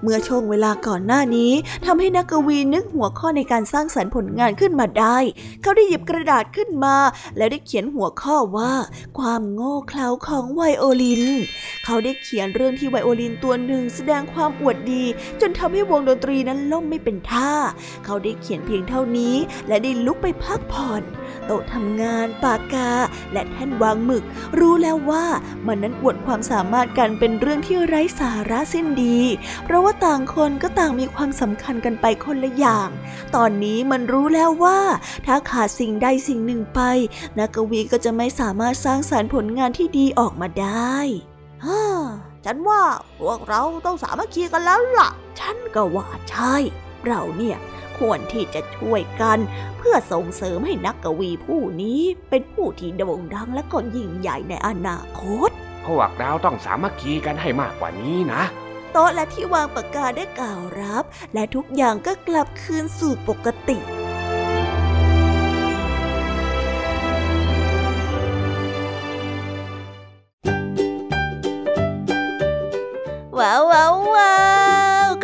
เมื่อช่วงเวลาก่อนหน้านี้ทำให้นักกวีนึกหัวข้อในการสร้างสรรค์ผลงานขึ้นมาได้ เขาได้หยิบกระดาษขึ้นมา แล้วได้เขียนหัวข้อว่า ความโง่เขลาของไวโอลิน เขาได้เขียนเรื่องที่ไวโอลินตัวหนึ่งแสดงความอวดดี จนทำให้วงดนตรีนั้นล่มไม่เป็นท่า เขาได้เขียนเพียงเท่านี้ และได้ลุกไปพักผ่อน โต๊ะทำงานปากกา และแท่นวางหมึก รู้แล้วว่ามันนั้นอวดความสามารถกันเป็นเรื่องที่ไร้สาระสิ้นดี เพราะว่าต่างคนก็ต่างมีความสำคัญกันไปคนละอย่าง ตอนนี้มันรู้แล้วว่า ถ้าขาดสิ่งใดสิ่งหนึ่งไป นักกวีก็จะไม่สามารถสร้างสารรค์ผลงานที่ดีออกมาได้ฮ่าฉันว่าพวกเราต้องสามัคคีกันแล้วล่ะ ฉันก็ว่าใช่ เราเนี่ย ควรที่จะช่วยกัน เพื่อส่งเสริมให้นักกวีผู้นี้เป็นผู้ที่โด่งดังและก็ยิ่งใหญ่ในอนาคต พวกเราต้องสามัคคีกันให้มากกว่านี้นะโต๊ะและที่วางปากกาได้กล่าวรับ และทุกอย่างก็กลับคืนสู่ปกติว้าวว้าวว้าว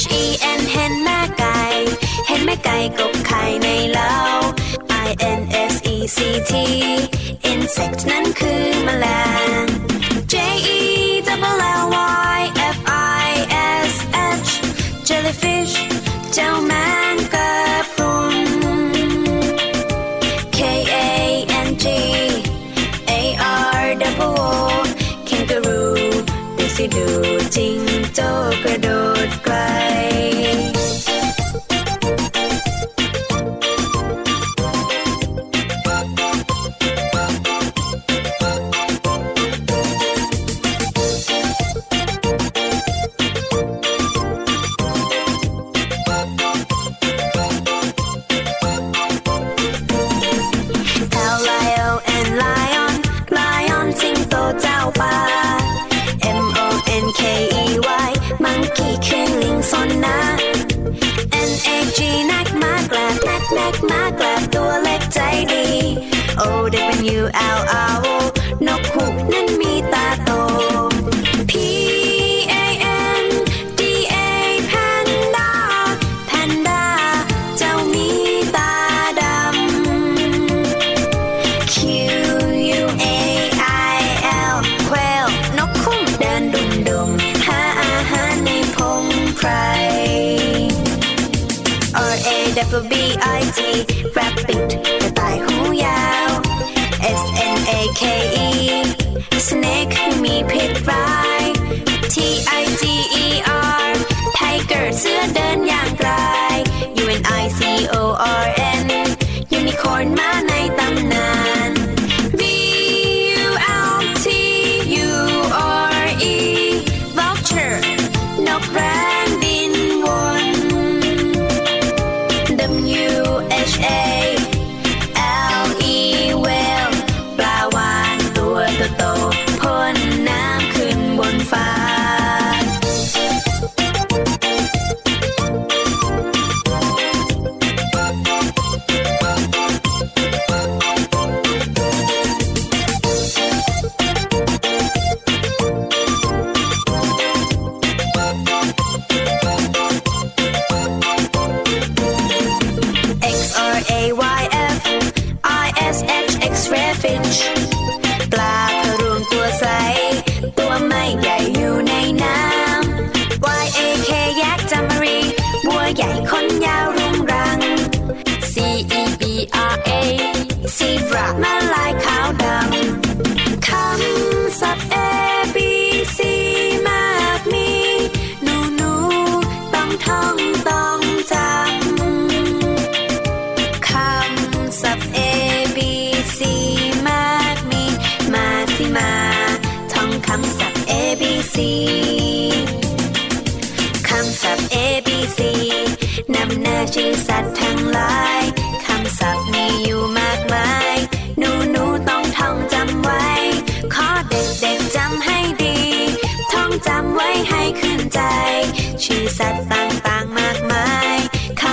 H E N เห็นแม่ไก่ เห็นแม่ไก่กบไข่ในเล้า I N S E C T insect นั้นคือแมลง J E double L Y F I S H jellyfish เจ้าแม่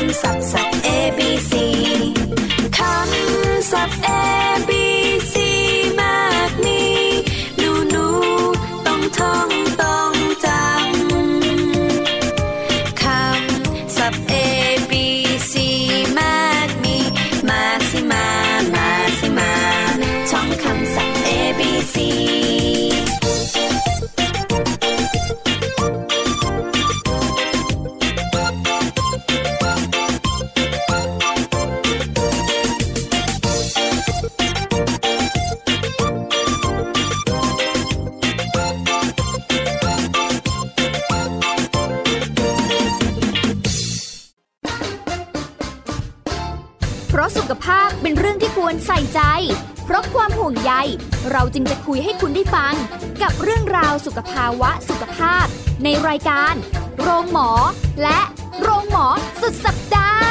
คำ รายการ โรงหมอ และโรงหมอสุดสัปดาห์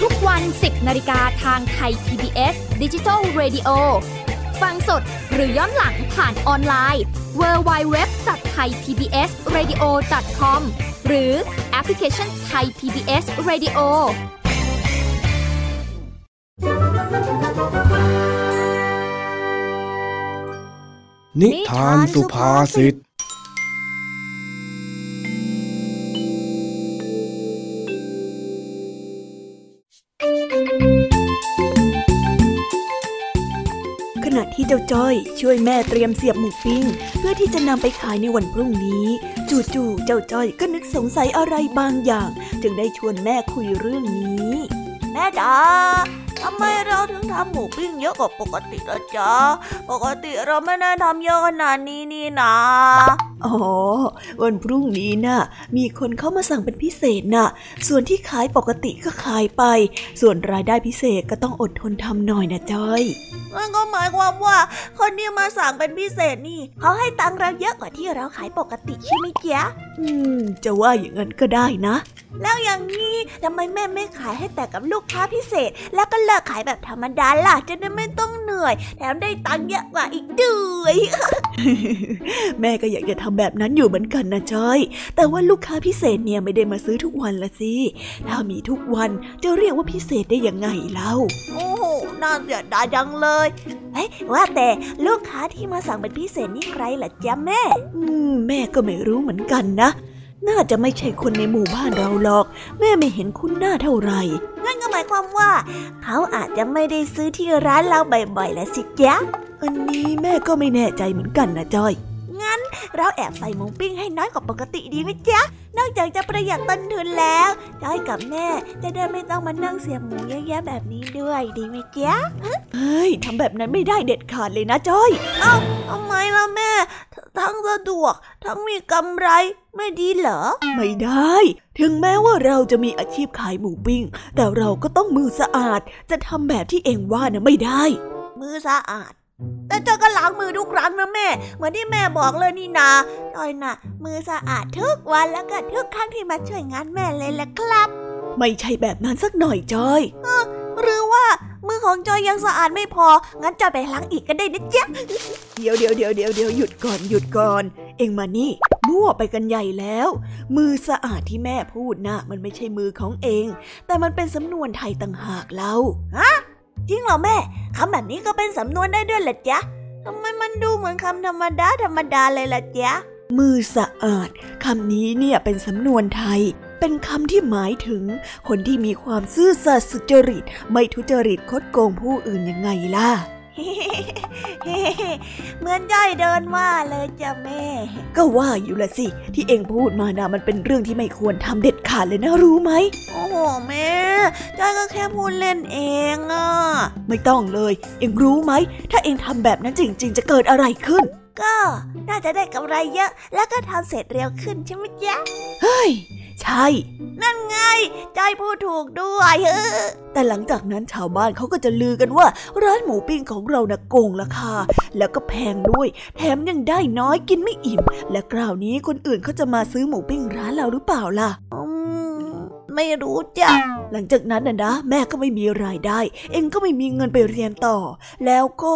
ทุกวัน 10นาฬิกาทางไทย PBS Digital Radio ฟังสดหรือย้อนหลังผ่านออนไลน์ www.thaipbsradio.com หรือแอปพลิเคชัน Thai PBS Radio นิทานสุภาษิต ช่วยแม่เตรียมเสียบหมูปิ้ง เพื่อที่จะนำไปขายในวันพรุ่งนี้ จู่ๆเจ้าจ้อยก็นึกสงสัยอะไรบางอย่าง จึงได้ชวนแม่คุยเรื่องนี้ แม่จ๋าทำไมเราถึงทำหมูปิ้งเยอะกว่าปกติละจ๊ะ ปกติเราไม่ได้ทำเยอะขนาดนี้นี่นะ อ๋อ วันพรุ่งนี้น่ะ มีคนเข้ามาสั่งเป็นพิเศษน่ะ ส่วนที่ขายปกติก็ขายไป ส่วนรายได้พิเศษก็ต้องอดทนทำหน่อยนะจ้อย นั่นก็หมายความว่า คนที่มาสั่งเป็นพิเศษนี่เขาให้ตังค์เราเยอะกว่าที่เราขายปกติใช่ไหมจ๊ อืม จะว่าอย่างนั้นก็ได้นะ แล้วอย่างนี้ทำไมแม่ไม่ขายให้แต่กับลูกค้าพิเศษ แล้วก็เลิกขายแบบธรรมดาล่ะ จะได้ไม่ต้องเหนื่อย แถมได้ตังค์เยอะกว่าอีกด้วย แม่ก็อยากจะทำแบบนั้นอยู่เหมือนกันนะจ้อย แต่ว่าลูกค้าพิเศษเนี่ยไม่ได้มาซื้อทุกวันละสิ ถ้ามีทุกวันจะเรียกว่าพิเศษได้ยังไงเล่า โอ้โหน่าเสียดายจังเลยเฮ้ยว่าแต่ลูกค้าที่มาสั่งเป็นพิเศษนี่ใครล่ะจ๊ะแม่ อืมแม่ก็ไม่รู้เหมือนกันนะ น่าจะไม่ใช่คนในหมู่บ้านเราหรอก แม่ไม่เห็นคุ้นหน้าเท่าไหร่งั้นก็หมายความว่า เขาอาจจะไม่ได้ซื้อที่ร้านเราบ่อยๆแล้วสิจ๊ะอันนี้แม่ก็ไม่แน่ใจเหมือนกันนะจ้อย งั้น เราแอบใส่หมูปิ้งให้น้อยกว่าปกติดีไหมจ๊ะ นอกจากจะประหยัดต้นทุนแล้วจ้อยกับแม่จะได้ไม่ต้องมานั่งเสียบหมูเยอะๆแบบนี้ด้วยดีไหมจ๊ะเฮ้ยทำแบบนั้นไม่ได้เด็ดขาดเลยนะจ้อย เอ้าทำไมล่ะแม่ ทั้งสะดวก ทั้งมีกำไรไม่ดีเหรอ ไม่ได้ ถึงแม้ว่าเราจะมีอาชีพขายหมูปิ้ง แต่เราก็ต้องมือสะอาด จะทำแบบที่เองว่านะไม่ได้ มือสะอาด แต่เธอก็ล้างมือทุกครั้งนะแม่ เหมือนที่แม่บอกเลยนี่นาจอยน่ะ มือสะอาดทุกวันแล้วก็ทุกครั้งที่มาช่วยงานแม่เลยแหละครับ ไม่ใช่แบบนั้นสักหน่อยจ้อยหรือว่ามือของจอยยังสะอาดไม่พอ งั้นจอยไปล้างอีกก็ได้นะจ๊ะ เดี๋ยวเดี๋ยวเดี๋ยวเดี๋ยวเดี๋ยวหยุดก่อนหยุดก่อน เอ็งมานี่มั่วไปกันใหญ่แล้ว มือสะอาดที่แม่พูดนะมันไม่ใช่มือของเอง แต่มันเป็นสำนวนไทยต่างหากเล่า จริงเหรอแม่คำแบบนี้ก็เป็นสำนวนได้ด้วยเหรอจ๊ะทำไมมันดูเหมือนคำธรรมดาธรรมดาเลยล่ะจ๊ะมือสะอาดคำนี้เนี่ยเป็นสำนวนไทย เป็นคำที่หมายถึง คนที่มีความซื่อสัตย์สุจริต ไม่ทุจริตคดโกงผู้อื่นยังไงล่ะ เหมือนย่อยเดินว่าเลยจ้ะแม่ ก็ว่าอยู่ละสิ ที่เองพูดมานะมันเป็นเรื่องที่ไม่ควรทำเด็ดขาดเลยนะรู้ไหม โอ้โหแม่จ้อยก็แค่พูดเล่นเองอะไม่ต้องเลย เองรู้ไหม ถ้าเองทำแบบนั้นจริง ๆ จะเกิดอะไรขึ้น ก็น่าจะได้กำไรเยอะ แล้วก็ทำเสร็จเร็วขึ้นใช่ไหมจ๊ะ เฮ้ย ใช่ นั่นไงจอยพูดถูกด้วยเออแต่หลังจากนั้นชาวบ้านเขาก็จะลือกันว่า ร้านหมูปิ้งของเรานะโกงราคา แล้วก็แพงด้วย แถมยังได้น้อยกินไม่อิ่ม และคราวนี้คนอื่นเขาจะมาซื้อหมูปิ้งร้านเราหรือเปล่าล่ะ ไม่รู้จ้ะหลังจากนั้นน่ะนะ แม่ก็ไม่มีรายได้ เองก็ไม่มีเงินไปเรียนต่อ แล้วก็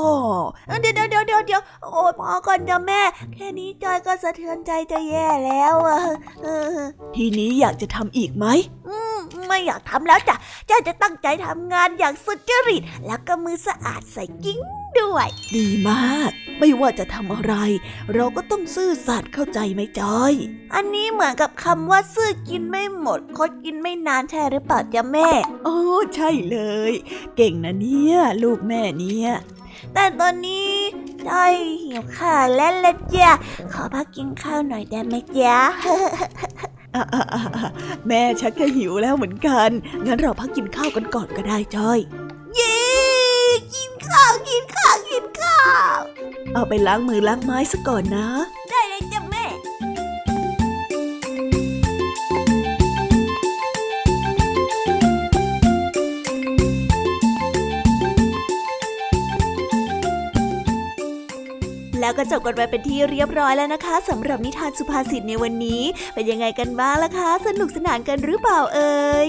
เดี๋ยวเดี๋ยวเดี๋ยวเดี๋ยวเดี๋ยวโอ้พอก่อนจ้ะแม่ แค่นี้จอยก็สะเทือนใจจะแย่แล้วอะทีนี้อยากจะทำอีกไหมอืมไม่อยากทำแล้วจ้ะจ้อยจะตั้งใจทำงานอย่างสุดจริต แล้วก็มือสะอาดใส่กิ้ง ด้วย ดีมาก ไม่ว่าจะทำอะไร เราก็ต้องซื่อสัตย์เข้าใจไหมจอย อันนี้เหมือนกับคำว่าซื่อกินไม่หมด คดกินไม่นานใช่หรือเปล่าจ๊ะแม่ โอ้ใช่เลย เก่งนะเนี่ยลูกแม่เนี่ยแต่ตอนนี้จ้อยหิวข้าวแล้วละจ้ะขอพักกินข้าวหน่อยได้ไหมจ๊ะอะอะอะอะแม่ชักจะหิวแล้วเหมือนกัน งั้นเราพักกินข้าวกันก่อนก็ได้จอยเย้ เอาไปล้างมือล้างไม้ซะก่อนนะ ได้เลยจ้ะแม่แล้วก็จบกันไปเป็นที่เรียบร้อยแล้วนะคะสำหรับนิทานสุภาษิตในวันนี้ เป็นยังไงกันบ้างล่ะคะ สนุกสนานกันหรือเปล่าเอ่ย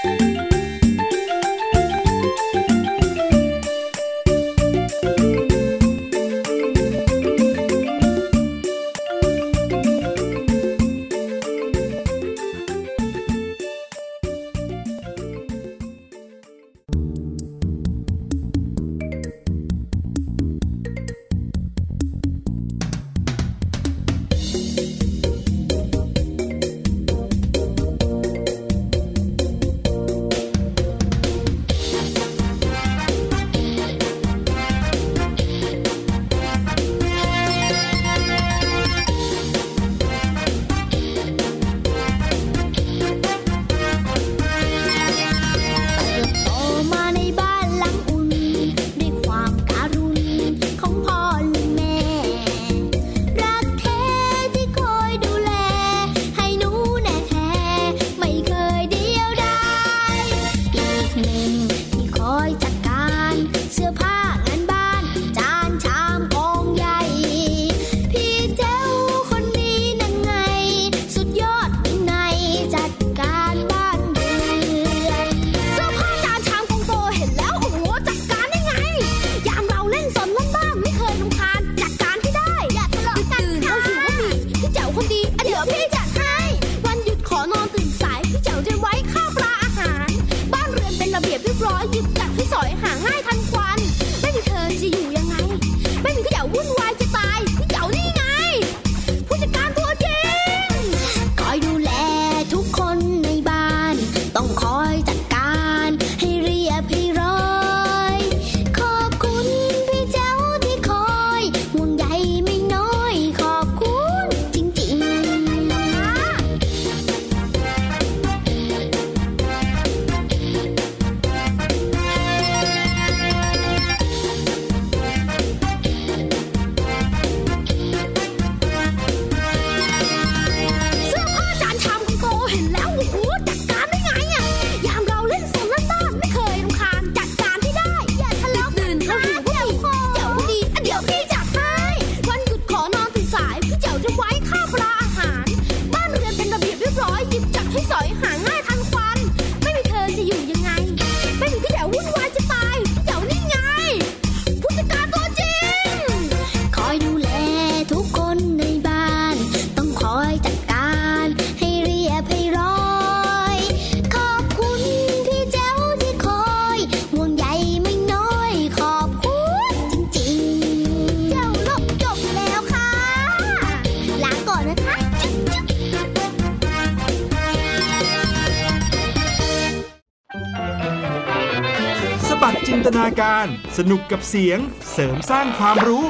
การสนุกกับเสียงเสริมสร้างความรู้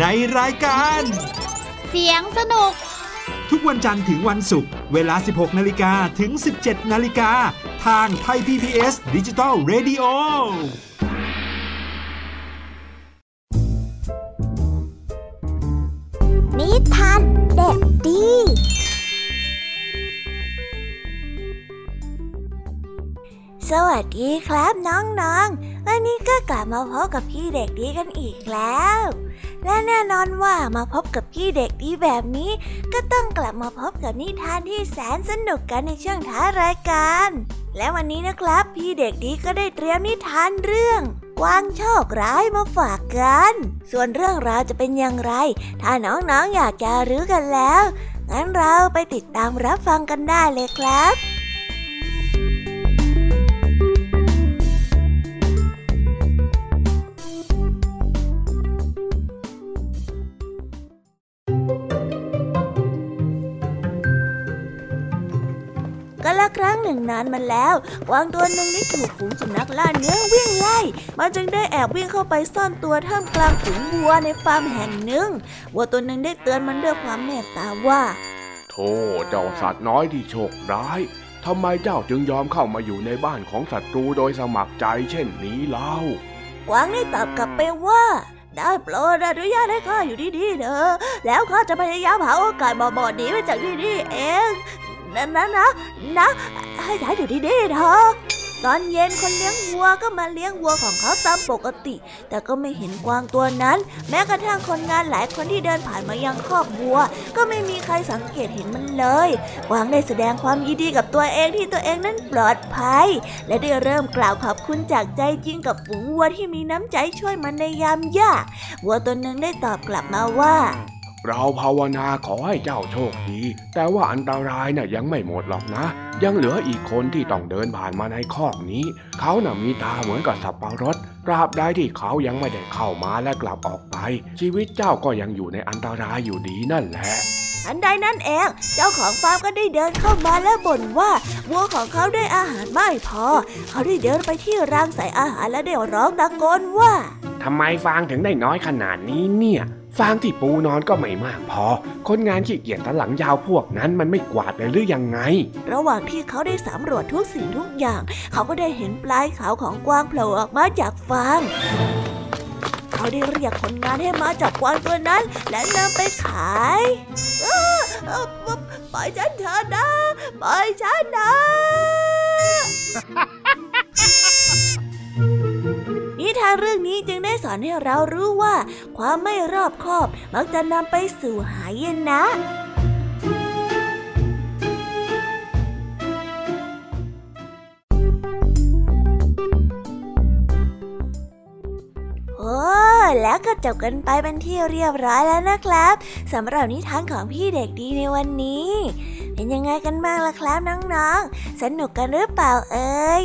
ในรายการ เสียงสนุก ทุกวันจันทร์ถึงวันศุกร์เวลา 16 นาฬิกาถึง 17 นาฬิกา ทางไทย PBS ดิจิตอล Radio วัสดีครับน้องๆ วันนี้ก็กลับมาพบกับพี่เด็กดีกันอีกแล้ว และแน่นอนว่ามาพบกับพี่เด็กดีแบบนี้ ก็ต้องกลับมาพบกับนิทานที่แสนสนุกกันในช่วงท้ายรายการ และวันนี้นะครับ พี่เด็กดีก็ได้เตรียมนิทานเรื่องกวางโชคร้ายมาฝากกัน ส่วนเรื่องราวจะเป็นอย่างไร ถ้าน้องๆออยากจะรู้กันแล้ว งั้นเราไปติดตามรับฟังกันได้เลยครับ รั้งหนึ่งนานมาแล้วกวางตัวหนึ่งได้ถูกฝูงสุนัขล่าเนื้อวิ่งไล่ มันจึงได้แอบวิ่งเข้าไปซ่อนตัวท่ามกลางฝูงวัวในฟาร์มแห่งหนึ่งวัวตัวหนึ่งได้เตือนมันด้วยความเมตตาว่าโธ่เจ้าสัตว์น้อยที่โชคร้ายทำไมเจ้าจึงยอมเข้ามาอยู่ในบ้านของศัตรูโดยสมัครใจเช่นนี้เล่ากวางได้ตอบกลับไปว่า ได้โปรดอนุญาตให้ข้าอยู่ที่นี่เถอะแล้วข้าจะพยายามหาโอกาสบอดๆหนีไปจากที่นี่เอง นะนะนะนะให้ฉันอยู่ที่นี่เถอะตอนเย็นคนเลี้ยงวัวก็มาเลี้ยงวัวของเขาตามปกติ แต่ก็ไม่เห็นกวางตัวนั้น แม้กระทั่งคนงานหลายคนที่เดินผ่านมายังคอกวัว ก็ไม่มีใครสังเกตเห็นมันเลย กวางได้แสดงความยินดีกับตัวเองที่ตัวเองนั้นปลอดภัย และได้เริ่มกล่าวขอบคุณจากใจจริงกับฝูงวัวที่มีน้ำใจช่วยมันในยามยากวัวตัวหนึ่งได้ตอบกลับมาว่า เราภาวนาขอให้เจ้าโชคดี แต่ว่าอันตรายน่ะยังไม่หมดหรอกนะ ยังเหลืออีกคนที่ต้องเดินผ่านมาในคอกนี้ เขาน่ะมีตาเหมือนกับสับปะรดตราบใดที่เขายังไม่ได้เข้ามาและกลับออกไป ชีวิตเจ้าก็ยังอยู่ในอันตรายอยู่ดีนั่นแหละอันใดนั่นเองเจ้าของฟาร์มก็ได้เดินเข้ามาและบ่นว่าวัวของเขาได้อาหารไม่พอ เขาได้เดินไปที่รางใส่อาหารและได้ร้องตะโกนว่าทำไมฟางถึงได้น้อยขนาดนี้เนี่ย ฟางที่ปูนอนก็ไม่มากพอ คนงานขี้เกียจตะหลังยาวพวกนั้นมันไม่กวาดเลยหรือยังไง ระหว่างที่เขาได้สำรวจทุกสิ่งทุกอย่าง เขาก็ได้เห็นปลายขาวของกวางโผล่ออกมาจากฟาง เขาได้เรียกคนงานให้มาจับกวางตัวนั้น และนำไปขายเอ้อเอ้อปล่อยฉันเถอะนะปล่อยฉันนะ นิทานเรื่องนี้จึงได้สอนให้เรารู้ว่า ความไม่รอบคอบ มักจะนำไปสู่หายนะโอ้แล้วก็จบกันไปเป็นที่เรียบร้อยแล้วนะครับสำหรับนิทานของพี่เด็กดีในวันนี้ เป็นยังไงกันบ้างล่ะครับน้องๆ สนุกกันหรือเปล่าเอ่ย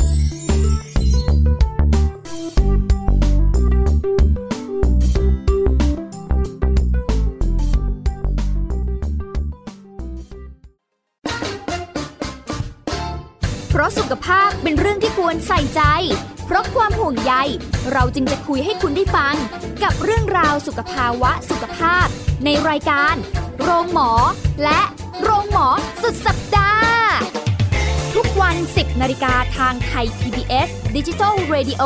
สุขภาพเป็นเรื่องที่ควรใส่ใจ เพราะความห่วงใย เราจึงจะคุยให้คุณได้ฟัง กับเรื่องราวสุขภาวะสุขภาพ ในรายการ โรงหมอ และโรงหมอสุดสัปดาห์ ทุกวัน 10นาฬิกาทางไทย PBS Digital Radio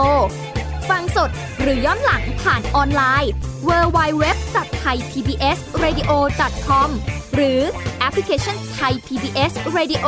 ฟังสดหรือย้อนหลังผ่านออนไลน์ www.thaipbsradio.com หรือแอปพลิเคชัน Thai PBS Radio